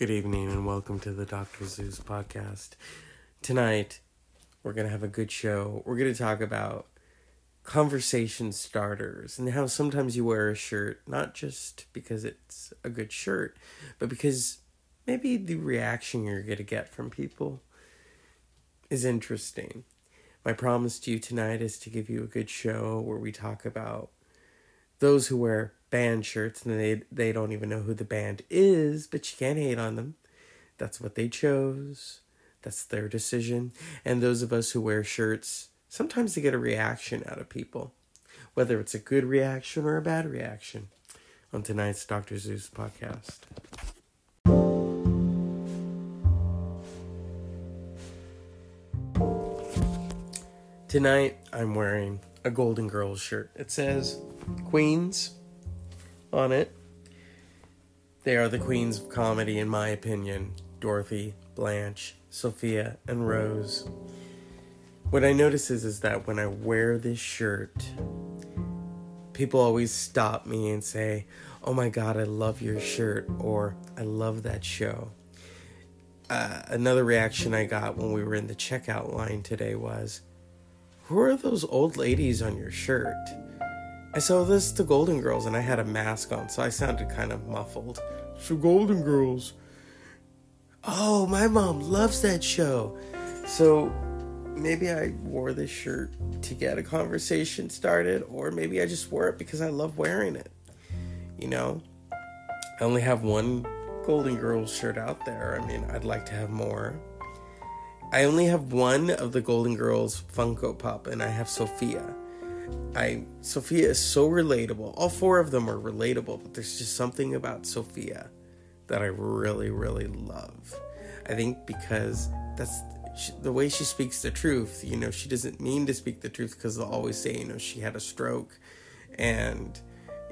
Good evening and welcome to the Dr. Zeus podcast. Tonight, we're going to have a good show. We're going to talk about conversation starters and how sometimes you wear a shirt not just because it's a good shirt, but because maybe the reaction you're going to get from people is interesting. My promise to you tonight is to give you a good show where we talk about those who wear band shirts and they they don't even know who the band is, but you can't hate on them. That's what they chose. That's their decision. And those of us who wear shirts, sometimes they get a reaction out of people, whether it's a good reaction or a bad reaction. On tonight's Dr. Zeus podcast. Tonight, I'm wearing a Golden Girls shirt. It says Queens on it. They are the queens of comedy, in my opinion Dorothy, Blanche, Sophia, and Rose. What I notice is, is that when I wear this shirt, people always stop me and say, Oh my god, I love your shirt, or I love that show. Uh, another reaction I got when we were in the checkout line today was, Who are those old ladies on your shirt? I saw this the Golden Girls and I had a mask on, so I sounded kind of muffled. So Golden Girls. Oh, my mom loves that show. So maybe I wore this shirt to get a conversation started, or maybe I just wore it because I love wearing it. You know, I only have one Golden Girls shirt out there. I mean, I'd like to have more. I only have one of the Golden Girls Funko Pop, and I have Sophia. I Sophia is so relatable. All four of them are relatable, but there's just something about Sophia that I really, really love. I think because that's she, the way she speaks the truth. You know, she doesn't mean to speak the truth because they'll always say, you know, she had a stroke, and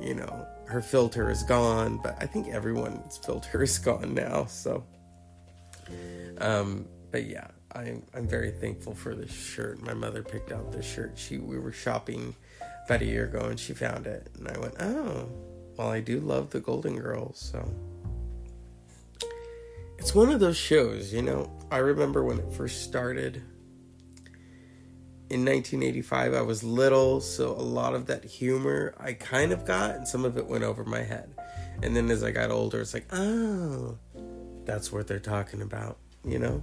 you know her filter is gone. But I think everyone's filter is gone now. So, um, but yeah, I'm I'm very thankful for this shirt. My mother picked out this shirt. She we were shopping about a year ago and she found it, and I went, oh, well, I do love the Golden Girls, so. It's one of those shows, you know. I remember when it first started in 1985. I was little, so a lot of that humor I kind of got, and some of it went over my head. And then as I got older, it's like, oh, that's what they're talking about, you know?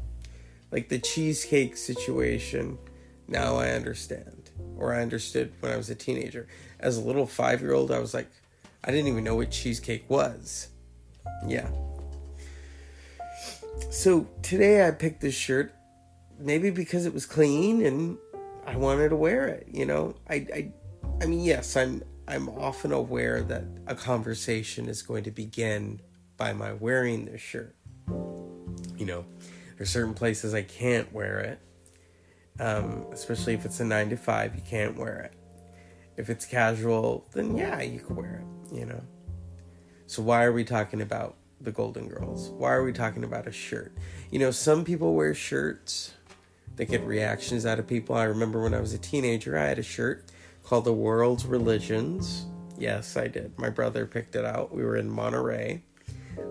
Like the cheesecake situation now i understand or i understood when i was a teenager. As a little five year old i was like i didn't even know what cheesecake was. Yeah. So today i picked this shirt maybe because it was clean and i wanted to wear it you know? I i, I mean yes i'm i'm often aware that a conversation is going to begin by my wearing this shirt you know there's certain places I can't wear it, um, especially if it's a nine to five. You can't wear it. If it's casual, then yeah, you can wear it. You know. So why are we talking about the Golden Girls? Why are we talking about a shirt? You know, some people wear shirts. They get reactions out of people. I remember when I was a teenager, I had a shirt called The World's Religions. Yes, I did. My brother picked it out. We were in Monterey.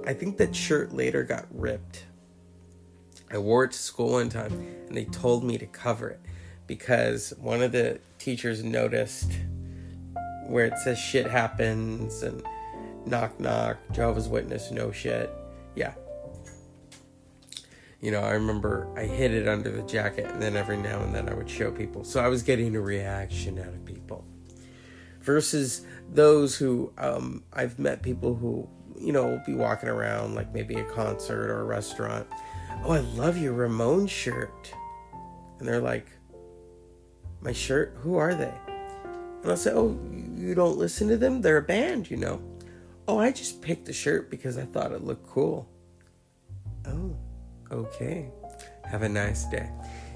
I think that shirt later got ripped I wore it to school one time and they told me to cover it because one of the teachers noticed where it says shit happens and knock knock, Jehovah's Witness, no shit. Yeah. You know, I remember I hid it under the jacket and then every now and then I would show people. So I was getting a reaction out of people. Versus those who um, I've met people who, you know, will be walking around like maybe a concert or a restaurant Oh, I love your Ramones shirt. And they're like, My shirt? Who are they? And I'll say, Oh, you don't listen to them? They're a band, you know. Oh, I just picked the shirt because I thought it looked cool. Oh, okay. Have a nice day.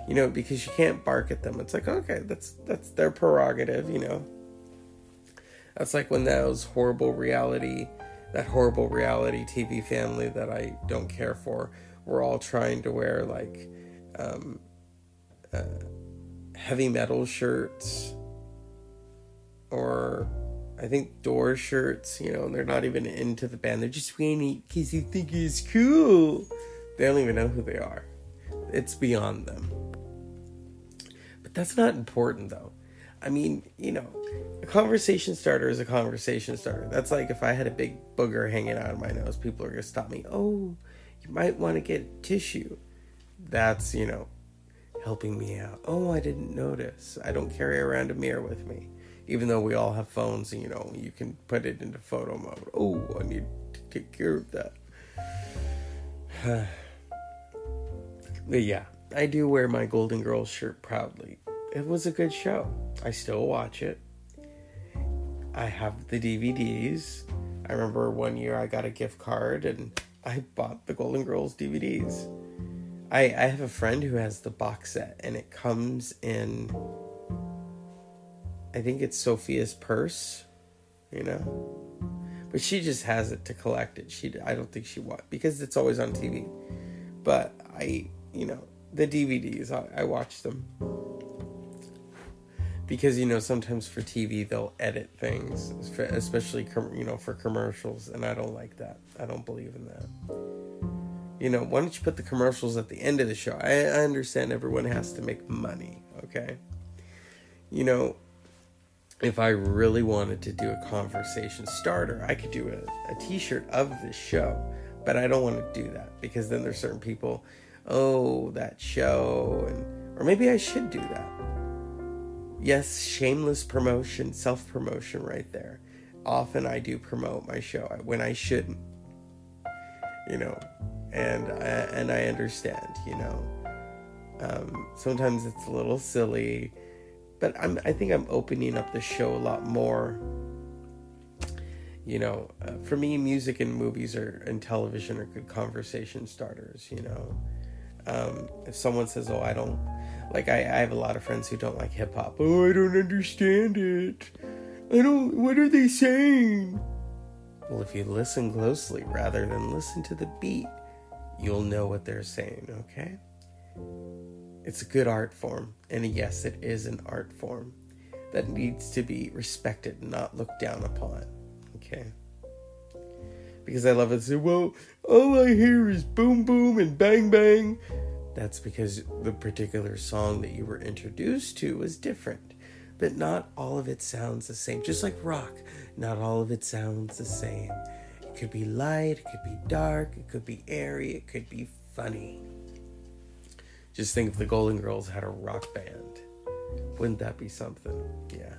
You know, because you can't bark at them. It's like, okay, that's that's their prerogative, you know. That's like when those horrible reality, that horrible reality TV family that I don't care for we're all trying to wear like um, uh, heavy metal shirts or I think door shirts, you know, and they're not even into the band. They're just wearing it because they think it's cool. They don't even know who they are. It's beyond them. But that's not important, though. I mean, you know, a conversation starter is a conversation starter. That's like if I had a big booger hanging out of my nose, people are going to stop me. Oh, you might want to get tissue. That's, you know, helping me out. Oh, I didn't notice. I don't carry around a mirror with me. Even though we all have phones you know you can put it into photo mode. Oh i need to take care of that. But yeah i do wear my golden girls shirt proudly. It was a good show. I still watch it. I have the dvds i remember one year i got a gift card and i bought the golden girls dvds i i have a friend who has the box set and it comes in I think it's Sophia's purse, you know. But she just has it to collect it. She I don't think she want because it's always on TV. But I, you know, the DVDs I, I watch them because you know sometimes for TV they'll edit things, especially you know for commercials, and I don't like that. I don't believe in that. You know, why don't you put the commercials at the end of the show? I, I understand everyone has to make money, okay? You know, if I really wanted to do a conversation starter, I could do a, a t shirt of this show. But I don't want to do that because then there's certain people, oh, that show, and or maybe I should do that. Yes, shameless promotion, self promotion right there. Often I do promote my show when I shouldn't, you know, and I, and I understand, you know. Um, sometimes it's a little silly but I'm I think I'm opening up the show a lot more. You know, uh, for me, music and movies are and television are good conversation starters. You know, um, if someone says, "Oh, I don't," like I, I have a lot of friends who don't like hip hop. Oh, I don't understand it. I don't. What are they saying? Well, if you listen closely rather than listen to the beat, you'll know what they're saying. Okay. It's a good art form, and yes, it is an art form that needs to be respected, not looked down upon. Okay? Because I love it. So, well, all I hear is boom, boom, and bang, bang. That's because the particular song that you were introduced to was different. But not all of it sounds the same. Just like rock, not all of it sounds the same. It could be light, it could be dark, it could be airy, it could be funny. Just think if the Golden Girls had a rock band. Wouldn't that be something? Yeah.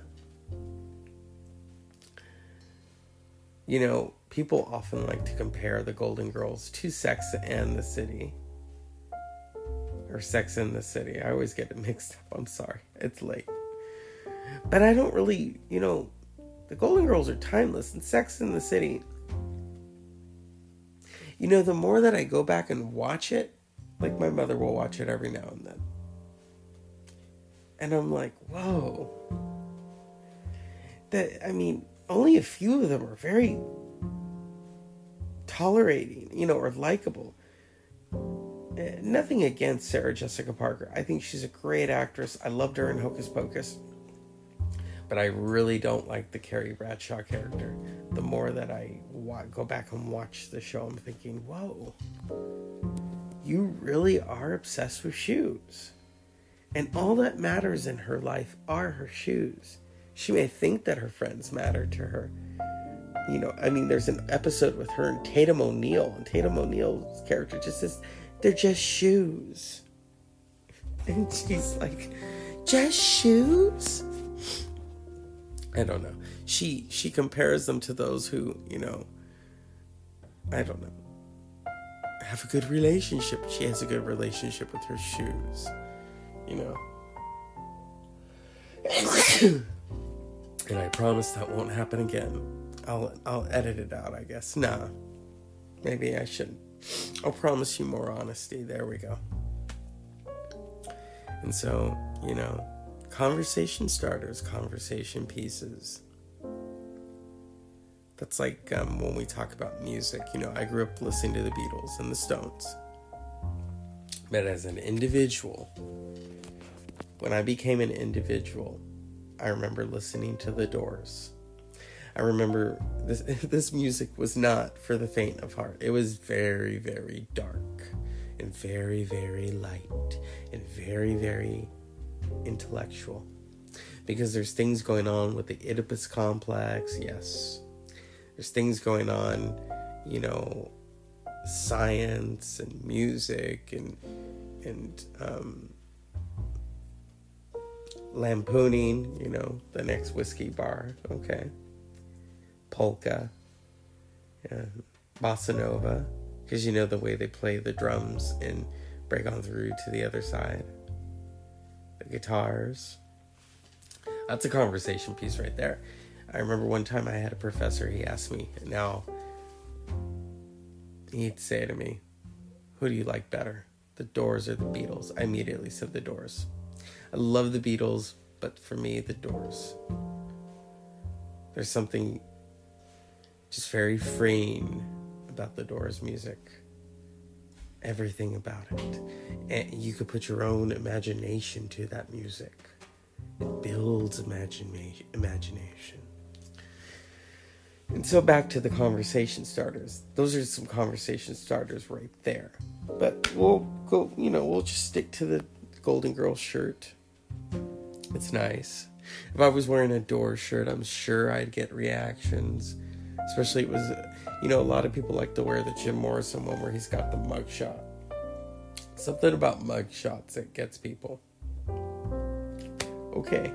You know, people often like to compare the Golden Girls to Sex and the City. Or Sex in the City. I always get it mixed up. I'm sorry. It's late. But I don't really, you know, the Golden Girls are timeless and Sex in the City. You know, the more that I go back and watch it, like my mother will watch it every now and then. And I'm like, whoa. That I mean, only a few of them are very tolerating, you know, or likable. Eh, nothing against Sarah Jessica Parker. I think she's a great actress. I loved her in Hocus Pocus. But I really don't like the Carrie Bradshaw character. The more that I go back and watch the show, I'm thinking, whoa you really are obsessed with shoes. And all that matters in her life are her shoes. She may think that her friends matter to her. You know, I mean, there's an episode with her and Tatum O'Neal, and Tatum O'Neal's character just says, they're just shoes. And she's like, just shoes? I don't know. She she compares them to those who, you know, I don't know have a good relationship. She has a good relationship with her shoes. You know? and I promise that won't happen again. I'll I'll edit it out, I guess. Nah. Maybe I shouldn't. I'll promise you more honesty. There we go. And so, you know, conversation starters, conversation pieces. That's like um, when we talk about music. You know, I grew up listening to the Beatles and the Stones. But as an individual, when I became an individual, I remember listening to The Doors. I remember this this music was not for the faint of heart. It was very very dark and very very light and very very intellectual because there's things going on with the Oedipus complex. Yes. There's things going on, you know, science and music and and um, lampooning, you know, the next whiskey bar, okay, polka, bossa nova, because you know the way they play the drums and break on through to the other side, the guitars. That's a conversation piece right there. I remember one time I had a professor, he asked me, and now he'd say to me, Who do you like better, the Doors or the Beatles? I immediately said the Doors. I love the Beatles, but for me, the Doors. There's something just very freeing about the Doors music. Everything about it. And you could put your own imagination to that music. It builds imagina- imagination. And so back to the conversation starters. Those are some conversation starters right there. But we'll go, you know, we'll just stick to the Golden Girl shirt. It's nice. If I was wearing a door shirt, I'm sure I'd get reactions. Especially it was, you know, a lot of people like to wear the Jim Morrison one where he's got the mugshot. Something about mugshots that gets people. Okay.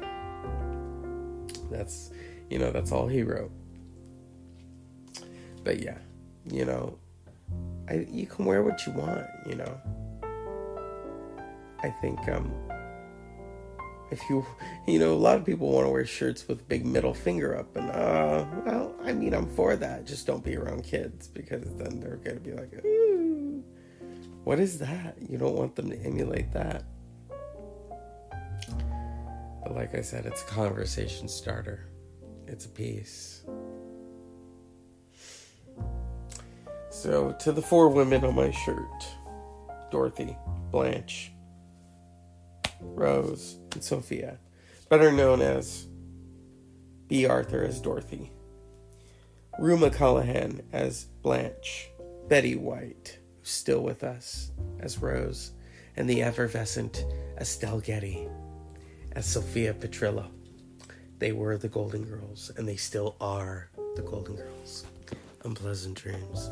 That's, you know, that's all he wrote but yeah, you know, I you can wear what you want, you know. I think um if you you know, a lot of people want to wear shirts with big middle finger up and uh well, I mean I'm for that. Just don't be around kids because then they're gonna be like, Ooh, what is that? You don't want them to emulate that. But like I said, it's a conversation starter. It's a piece. So, to the four women on my shirt Dorothy, Blanche, Rose, and Sophia, better known as Bea Arthur as Dorothy, Rue McClanahan as Blanche, Betty White, who's still with us, as Rose, and the effervescent Estelle Getty as Sophia Petrillo. They were the Golden Girls, and they still are the Golden Girls. Unpleasant dreams.